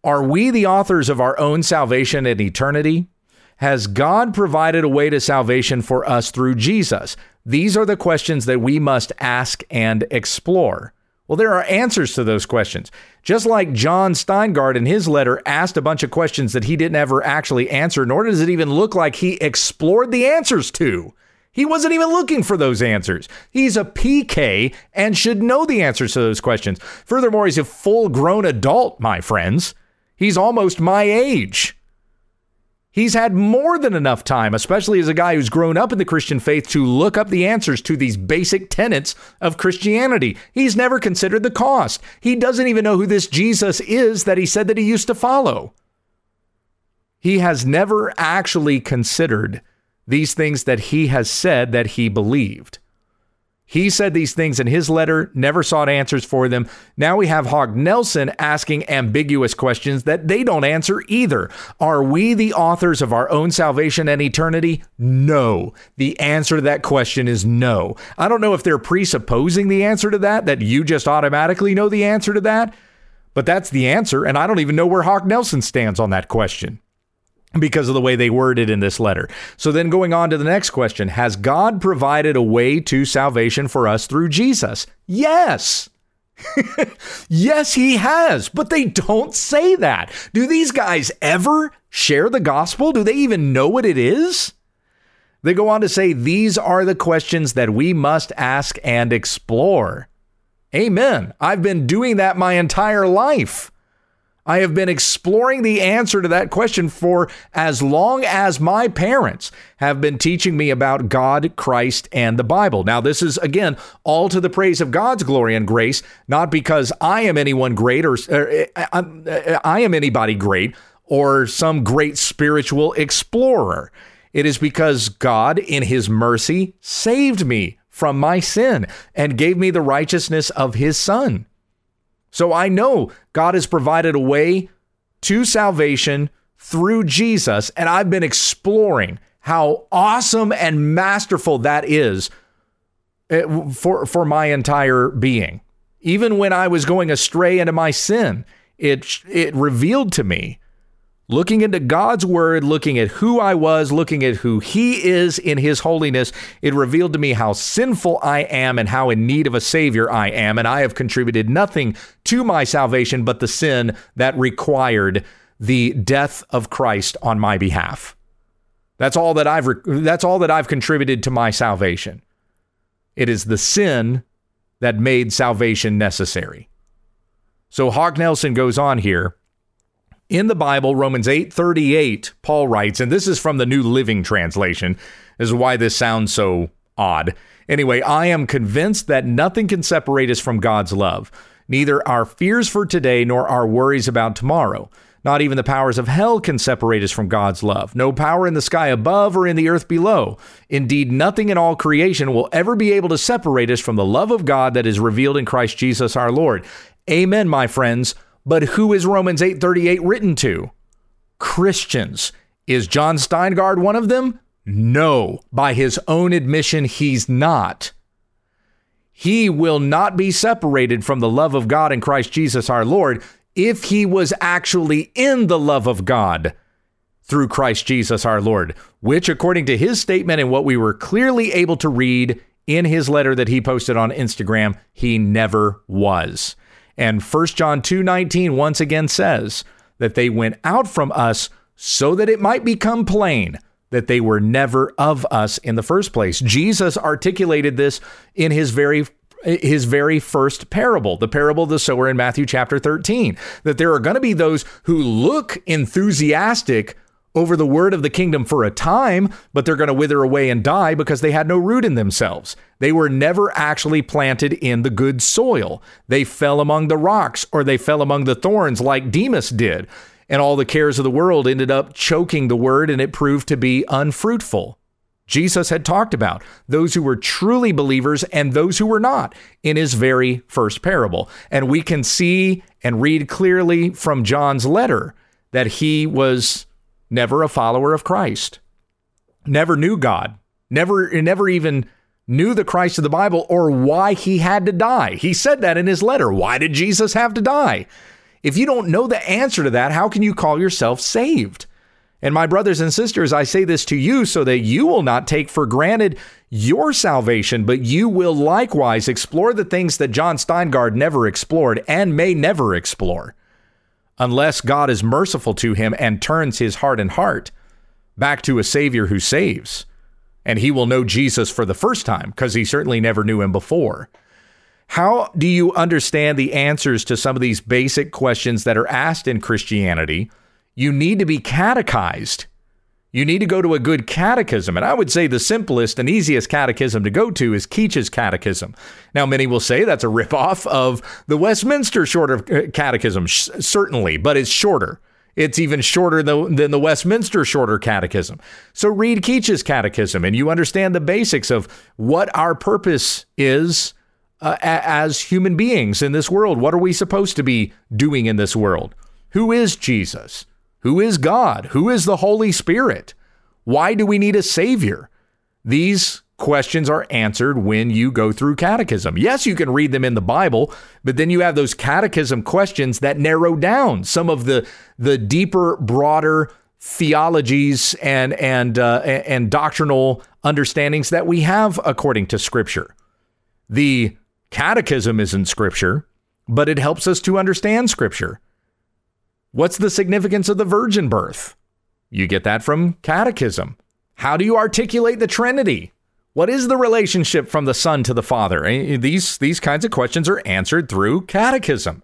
Are we the authors of our own salvation and eternity? Has God provided a way to salvation for us through Jesus? These are the questions that we must ask and explore. Well, there are answers to those questions. Just like Jon Steingard in his letter asked a bunch of questions that he didn't ever actually answer, nor does it even look like he explored the answers to. He wasn't even looking for those answers. He's a PK and should know the answers to those questions. Furthermore, he's a full grown adult, my friends. He's almost my age. He's had more than enough time, especially as a guy who's grown up in the Christian faith, to look up the answers to these basic tenets of Christianity. He's never considered the cost. He doesn't even know who this Jesus is that he said that he used to follow. He has never actually considered these things that he has said that he believed. He said these things in his letter, never sought answers for them. Now we have Hawk Nelson asking ambiguous questions that they don't answer either. Are we the authors of our own salvation and eternity? No. The answer to that question is no. I don't know if they're presupposing the answer to that, that you just automatically know the answer to that, but that's the answer. And I don't even know where Hawk Nelson stands on that question because of the way they worded in this letter. So then going on to the next question, has God provided a way to salvation for us through Jesus? Yes. yes, he has, but they don't say that. Do these guys ever share the gospel? Do they even know what it is? They go on to say these are the questions that we must ask and explore. Amen. I've been doing that my entire life. I have been exploring the answer to that question for as long as my parents have been teaching me about God, Christ, and the Bible. Now, this is, again, all to the praise of God's glory and grace, not because I am anyone great or, or uh, I am anybody great or some great spiritual explorer. It is because God, in His mercy, saved me from my sin and gave me the righteousness of His Son. So I know God has provided a way to salvation through Jesus, and I've been exploring how awesome and masterful that is eh, for, for my entire being. Even when I was going astray into my sin, it, it revealed to me looking into God's word, looking at who I was, looking at who He is in His holiness, it revealed to me how sinful I am and how in need of a Savior I am. And I have contributed nothing to my salvation but the sin that required the death of Christ on my behalf. That's all that I've that's all that I've contributed to my salvation. It is the sin that made salvation necessary. So Hawk Nelson goes on here in the Bible, Romans 8:38, Paul writes, and this is from the New Living Translation. This is why this sounds so odd. Anyway, I am convinced that nothing can separate us from God's love, neither our fears for today nor our worries about tomorrow. Not even the powers of hell can separate us from God's love. No power in the sky above or in the earth below. Indeed, nothing in all creation will ever be able to separate us from the love of God that is revealed in Christ Jesus our Lord. Amen, my friends. But who is Romans 8:38 written to? Christians. Is Jon Steingard one of them? No. By his own admission, he's not. He will not be separated from the love of God in Christ Jesus our Lord if he was actually in the love of God through Christ Jesus our Lord, which, according to his statement and what we were clearly able to read in his letter that he posted on Instagram, he never was. And 1 John 2:19 once again says that they went out from us so that it might become plain that they were never of us in the first place. Jesus articulated this in his very his very first parable, the parable of the sower in Matthew chapter 13, that there are going to be those who look enthusiastic over the word of the kingdom for a time, but they're going to wither away and die because they had no root in themselves. They were never actually planted in the good soil. They fell among the rocks or they fell among the thorns like Demas did. And all the cares of the world ended up choking the word and it proved to be unfruitful. Jesus had talked about those who were truly believers and those who were not in his very first parable. And we can see and read clearly from Jon's letter that he was never a follower of Christ, never knew God, never never even knew the Christ of the Bible or why he had to die. He said that in his letter. Why did Jesus have to die? If you don't know the answer to that, how can you call yourself saved? And my brothers and sisters, I say this to you so that you will not take for granted your salvation, but you will likewise explore the things that Jon Steingard never explored and may never explore unless God is merciful to him and turns his heart and heart back to a Savior who saves. and he will know Jesus for the first time because he certainly never knew him before. How do you understand the answers to some of these basic questions that are asked in Christianity? You need to be catechized. You need to go to a good catechism. And I would say the simplest and easiest catechism to go to is Keach's Catechism. Now, many will say that's a ripoff of the Westminster Shorter uh, Catechism, certainly, but it's shorter. It's even shorter than the Westminster Shorter Catechism. So read Keach's Catechism and you understand the basics of what our purpose is uh, as human beings in this world. What are we supposed to be doing in this world? Who is Jesus? Who is God? Who is the Holy Spirit? Why do we need a Savior? These questions are answered when you go through catechism. Yes, you can read them in the Bible, but then you have those catechism questions that narrow down some of the the deeper, broader theologies and and uh, and doctrinal understandings that we have according to Scripture. The Catechism isn't scripture, but it helps us to understand scripture. What's the significance of the virgin birth? You get that from catechism. How do you articulate the Trinity? What is the relationship from the Son to the Father? Eh, these, these kinds of questions are answered through catechism.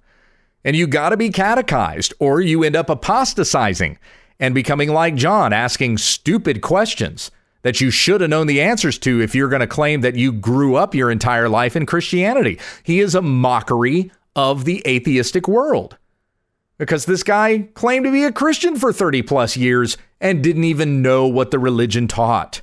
And you got to be catechized, or you end up apostatizing and becoming like Jon, asking stupid questions that you should have known the answers to if you're going to claim that you grew up your entire life in Christianity. He is a mockery of the atheistic world because this guy claimed to be a Christian for 30 plus years and didn't even know what the religion taught.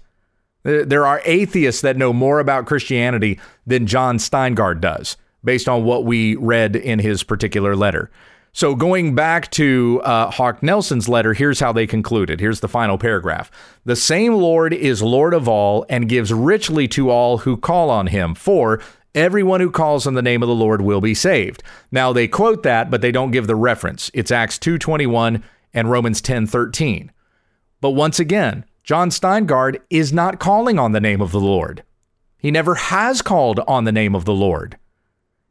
There are atheists that know more about Christianity than Jon Steingard does, based on what we read in his particular letter. So, going back to uh, Hawk Nelson's letter, here's how they concluded. Here's the final paragraph The same Lord is Lord of all and gives richly to all who call on him. For everyone who calls on the name of the Lord will be saved. Now, they quote that, but they don't give the reference. It's Acts 2.21 and Romans 10.13. But once again, Jon Steingard is not calling on the name of the Lord. He never has called on the name of the Lord.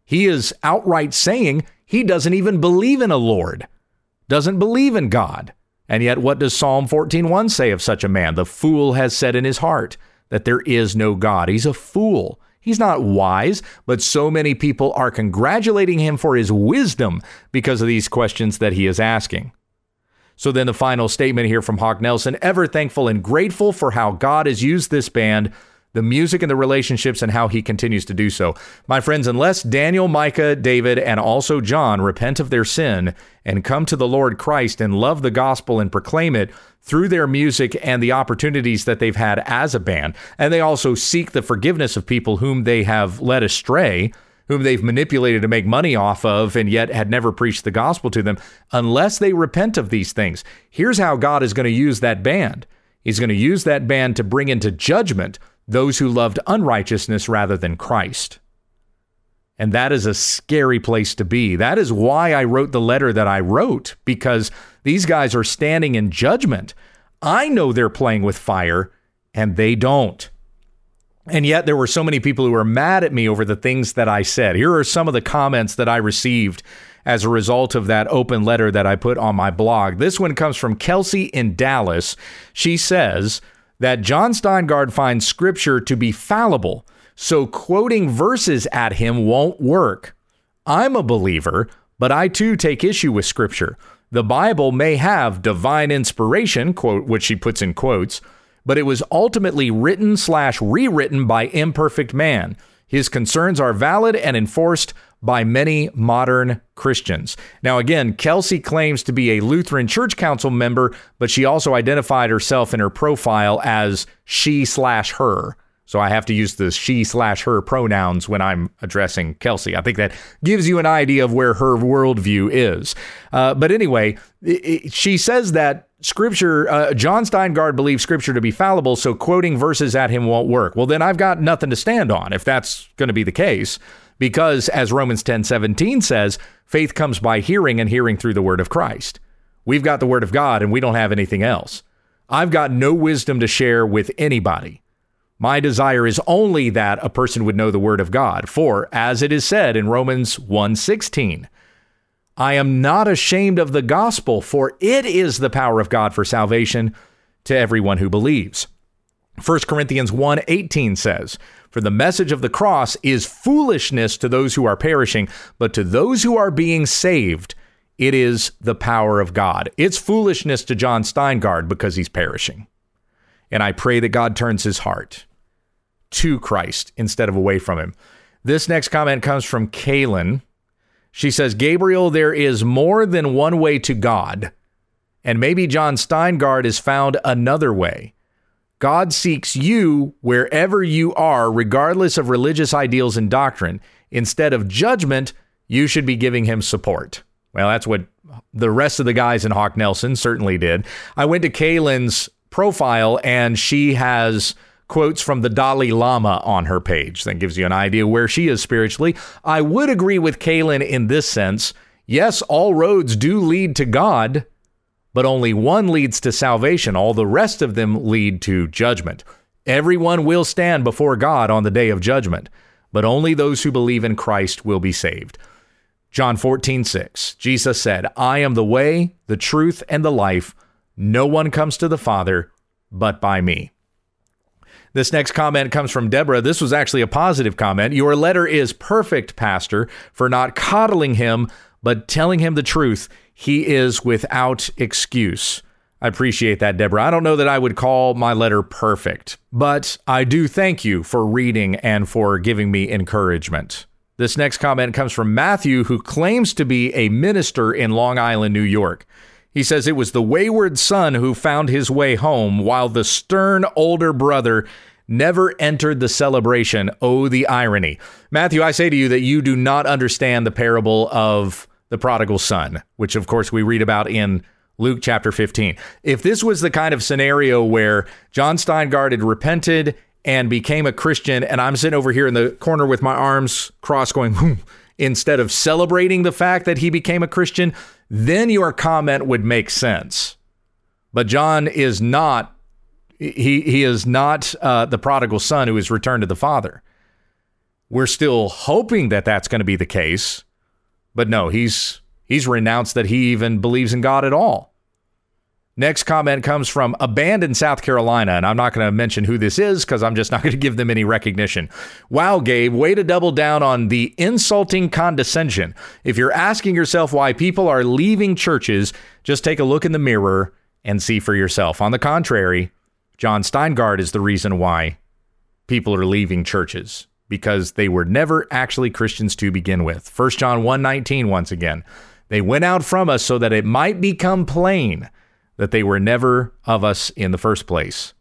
He is outright saying he doesn't even believe in a Lord, doesn't believe in God. And yet, what does Psalm 14:1 say of such a man? The fool has said in his heart that there is no God. He's a fool. He's not wise, but so many people are congratulating him for his wisdom because of these questions that he is asking. So then the final statement here from Hawk Nelson ever thankful and grateful for how God has used this band the music and the relationships and how he continues to do so. My friends, unless Daniel, Micah, David, and also Jon repent of their sin and come to the Lord Christ and love the gospel and proclaim it through their music and the opportunities that they've had as a band, and they also seek the forgiveness of people whom they have led astray, whom they've manipulated to make money off of, and yet had never preached the gospel to them, unless they repent of these things, here's how God is going to use that band. He's going to use that band to bring into judgment those who loved unrighteousness rather than Christ. And that is a scary place to be. That is why I wrote the letter that I wrote, because these guys are standing in judgment. I know they're playing with fire, and they don't. And yet, there were so many people who were mad at me over the things that I said. Here are some of the comments that I received as a result of that open letter that I put on my blog. This one comes from Kelsey in Dallas. She says, that Jon Steingard finds scripture to be fallible, so quoting verses at him won't work. I'm a believer, but I too take issue with scripture. The Bible may have divine inspiration, quote, which she puts in quotes, but it was ultimately written slash rewritten by imperfect man. His concerns are valid and enforced by many modern Christians. Now, again, Kelsey claims to be a Lutheran Church Council member, but she also identified herself in her profile as she slash her. So I have to use the she slash her pronouns when I'm addressing Kelsey. I think that gives you an idea of where her worldview is. Uh, but anyway, it, it, she says that scripture, uh, Jon Steingard believes scripture to be fallible, so quoting verses at him won't work. Well, then I've got nothing to stand on if that's going to be the case. Because as Romans 10 17 says, faith comes by hearing and hearing through the word of Christ. We've got the word of God and we don't have anything else. I've got no wisdom to share with anybody. My desire is only that a person would know the word of God. For as it is said in Romans 1:16, I am not ashamed of the gospel, for it is the power of God for salvation to everyone who believes. 1 Corinthians 1:18 says, "For the message of the cross is foolishness to those who are perishing, but to those who are being saved, it is the power of God." It's foolishness to Jon Steingard because he's perishing. And I pray that God turns his heart to Christ instead of away from him. This next comment comes from Kaylin. She says, Gabriel, there is more than one way to God, and maybe Jon Steingard has found another way. God seeks you wherever you are, regardless of religious ideals and doctrine. Instead of judgment, you should be giving him support. Well, that's what the rest of the guys in Hawk Nelson certainly did. I went to Kaylin's profile, and she has quotes from the Dalai Lama on her page. That gives you an idea where she is spiritually. I would agree with Kaylin in this sense. Yes, all roads do lead to God, but only one leads to salvation. All the rest of them lead to judgment. Everyone will stand before God on the day of judgment, but only those who believe in Christ will be saved. John 14, 6. Jesus said, I am the way, the truth, and the life. No one comes to the Father but by me. This next comment comes from Deborah. This was actually a positive comment. Your letter is perfect, Pastor, for not coddling him, but telling him the truth. He is without excuse. I appreciate that, Deborah. I don't know that I would call my letter perfect, but I do thank you for reading and for giving me encouragement. This next comment comes from Matthew, who claims to be a minister in Long Island, New York. He says it was the wayward son who found his way home, while the stern older brother never entered the celebration. Oh, the irony. Matthew, I say to you that you do not understand the parable of the prodigal son, which of course we read about in Luke chapter 15. If this was the kind of scenario where Jon Steingard had repented and became a Christian, and I'm sitting over here in the corner with my arms crossed going, hmm, instead of celebrating the fact that he became a Christian, then your comment would make sense. But Jon is not he he is not uh, the prodigal son who is returned to the father. We're still hoping that that's going to be the case, but no, he's he's renounced that he even believes in God at all. Next comment comes from Abandoned South Carolina, and I'm not going to mention who this is because I'm just not going to give them any recognition. Wow, Gabe, way to double down on the insulting condescension. If you're asking yourself why people are leaving churches, just take a look in the mirror and see for yourself. On the contrary, Jon Steingard is the reason why people are leaving churches because they were never actually Christians to begin with. 1 John 1:19 once again. They went out from us so that it might become plain that they were never of us in the first place.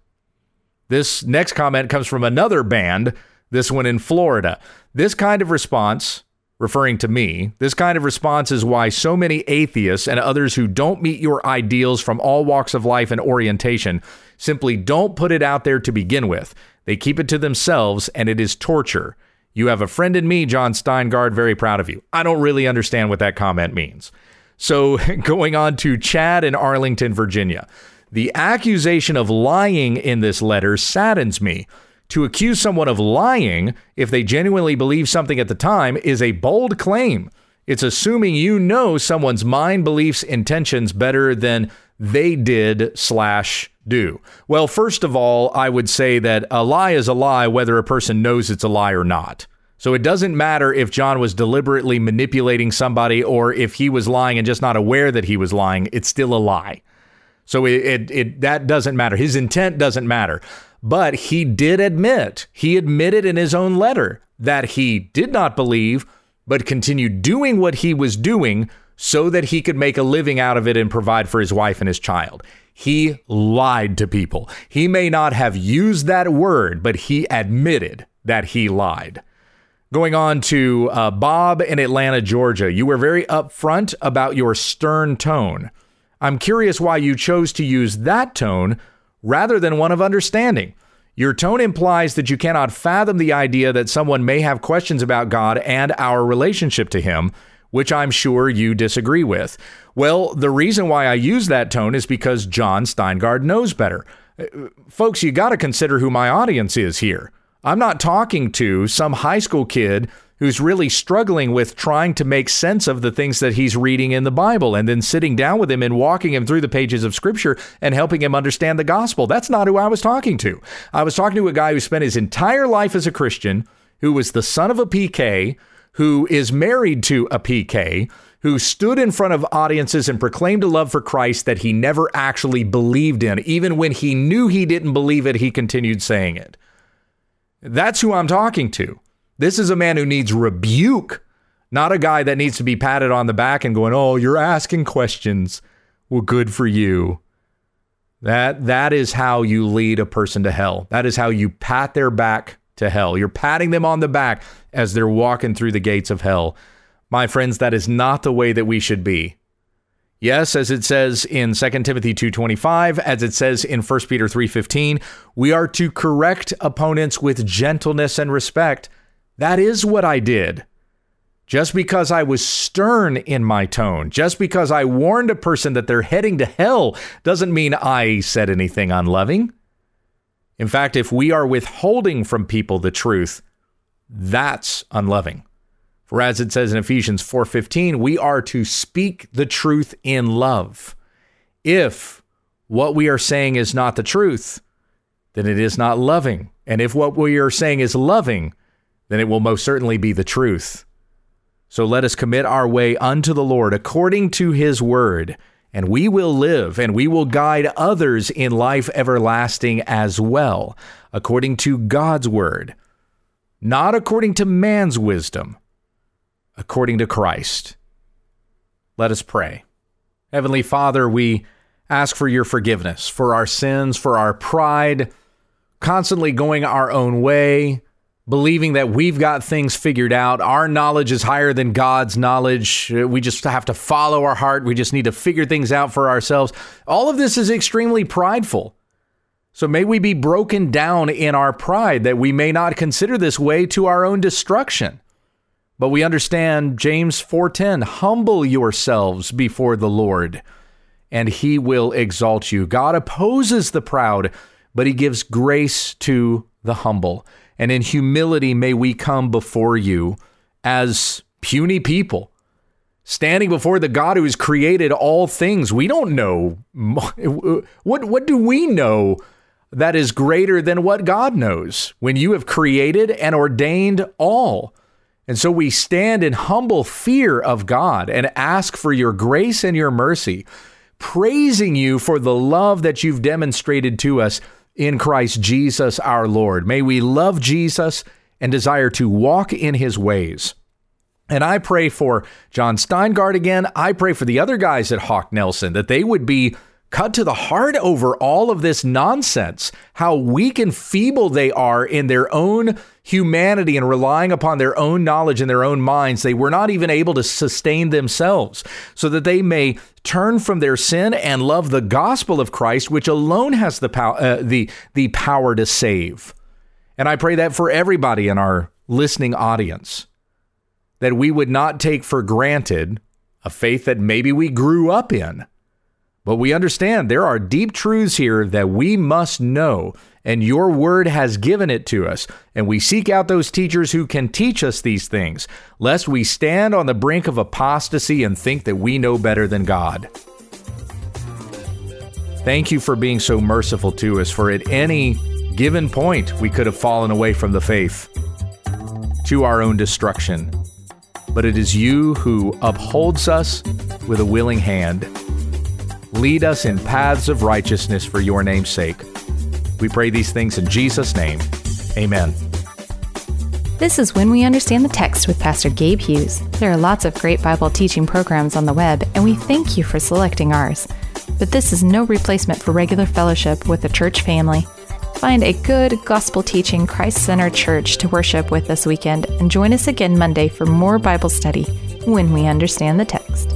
This next comment comes from another band, this one in Florida. This kind of response, referring to me, this kind of response is why so many atheists and others who don't meet your ideals from all walks of life and orientation simply don't put it out there to begin with. They keep it to themselves, and it is torture. You have a friend in me, Jon Steingard, very proud of you. I don't really understand what that comment means. So, going on to Chad in Arlington, Virginia. The accusation of lying in this letter saddens me. To accuse someone of lying if they genuinely believe something at the time is a bold claim. It's assuming you know someone's mind, beliefs, intentions better than they did slash do. Well, first of all, I would say that a lie is a lie whether a person knows it's a lie or not. So it doesn't matter if Jon was deliberately manipulating somebody or if he was lying and just not aware that he was lying, it's still a lie. So it, it, it that doesn't matter. His intent doesn't matter. But he did admit, he admitted in his own letter that he did not believe, but continued doing what he was doing so that he could make a living out of it and provide for his wife and his child. He lied to people. He may not have used that word, but he admitted that he lied. Going on to uh, Bob in Atlanta, Georgia. You were very upfront about your stern tone. I'm curious why you chose to use that tone rather than one of understanding. Your tone implies that you cannot fathom the idea that someone may have questions about God and our relationship to Him, which I'm sure you disagree with. Well, the reason why I use that tone is because Jon Steingard knows better. Uh, folks, you got to consider who my audience is here. I'm not talking to some high school kid who's really struggling with trying to make sense of the things that he's reading in the Bible and then sitting down with him and walking him through the pages of scripture and helping him understand the gospel. That's not who I was talking to. I was talking to a guy who spent his entire life as a Christian, who was the son of a PK, who is married to a PK, who stood in front of audiences and proclaimed a love for Christ that he never actually believed in. Even when he knew he didn't believe it, he continued saying it. That's who I'm talking to. This is a man who needs rebuke, not a guy that needs to be patted on the back and going, "Oh, you're asking questions." Well, good for you. That that is how you lead a person to hell. That is how you pat their back to hell. You're patting them on the back as they're walking through the gates of hell. My friends, that is not the way that we should be. Yes, as it says in 2 Timothy 2:25, as it says in 1 Peter 3:15, we are to correct opponents with gentleness and respect that is what I did. Just because I was stern in my tone, just because I warned a person that they're heading to hell, doesn't mean I said anything unloving. In fact, if we are withholding from people the truth, that's unloving. For as it says in Ephesians 4:15, we are to speak the truth in love. If what we are saying is not the truth, then it is not loving. And if what we are saying is loving, then it will most certainly be the truth. So let us commit our way unto the Lord according to his word, and we will live, and we will guide others in life everlasting as well, according to God's word, not according to man's wisdom, according to Christ. Let us pray. Heavenly Father, we ask for your forgiveness for our sins, for our pride, constantly going our own way believing that we've got things figured out. Our knowledge is higher than God's knowledge. We just have to follow our heart. We just need to figure things out for ourselves. All of this is extremely prideful. So may we be broken down in our pride that we may not consider this way to our own destruction. But we understand James 4:10, humble yourselves before the Lord, and he will exalt you. God opposes the proud, but he gives grace to the humble and in humility may we come before you as puny people, standing before the God who has created all things. We don't know what what do we know that is greater than what God knows when you have created and ordained all. And so we stand in humble fear of God and ask for your grace and your mercy, praising you for the love that you've demonstrated to us in Christ Jesus our Lord. May we love Jesus and desire to walk in his ways. And I pray for Jon Steingard again. I pray for the other guys at Hawk Nelson that they would be cut to the heart over all of this nonsense, how weak and feeble they are in their own humanity and relying upon their own knowledge and their own minds. They were not even able to sustain themselves so that they may turn from their sin and love the gospel of Christ, which alone has the, pow- uh, the, the power to save. And I pray that for everybody in our listening audience, that we would not take for granted a faith that maybe we grew up in but we understand there are deep truths here that we must know, and your word has given it to us. And we seek out those teachers who can teach us these things, lest we stand on the brink of apostasy and think that we know better than God. Thank you for being so merciful to us, for at any given point we could have fallen away from the faith to our own destruction. But it is you who upholds us with a willing hand. Lead us in paths of righteousness for your name's sake. We pray these things in Jesus' name. Amen. This is When We Understand the Text with Pastor Gabe Hughes. There are lots of great Bible teaching programs on the web, and we thank you for selecting ours. But this is no replacement for regular fellowship with the church family. Find a good, gospel teaching, Christ centered church to worship with this weekend and join us again Monday for more Bible study when we understand the text.